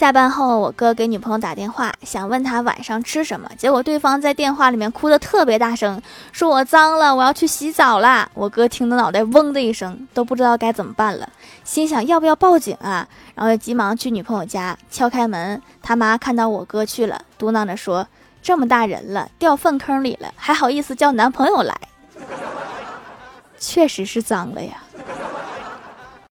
下班后，我哥给女朋友打电话，想问她晚上吃什么。结果对方在电话里面哭得特别大声，说我脏了，我要去洗澡啦。我哥听得脑袋嗡的一声，都不知道该怎么办了，心想要不要报警啊？然后就急忙去女朋友家敲开门，他妈看到我哥去了，嘟囔着说：“这么大人了，掉粪坑里了，还好意思叫男朋友来？确实是脏了呀。”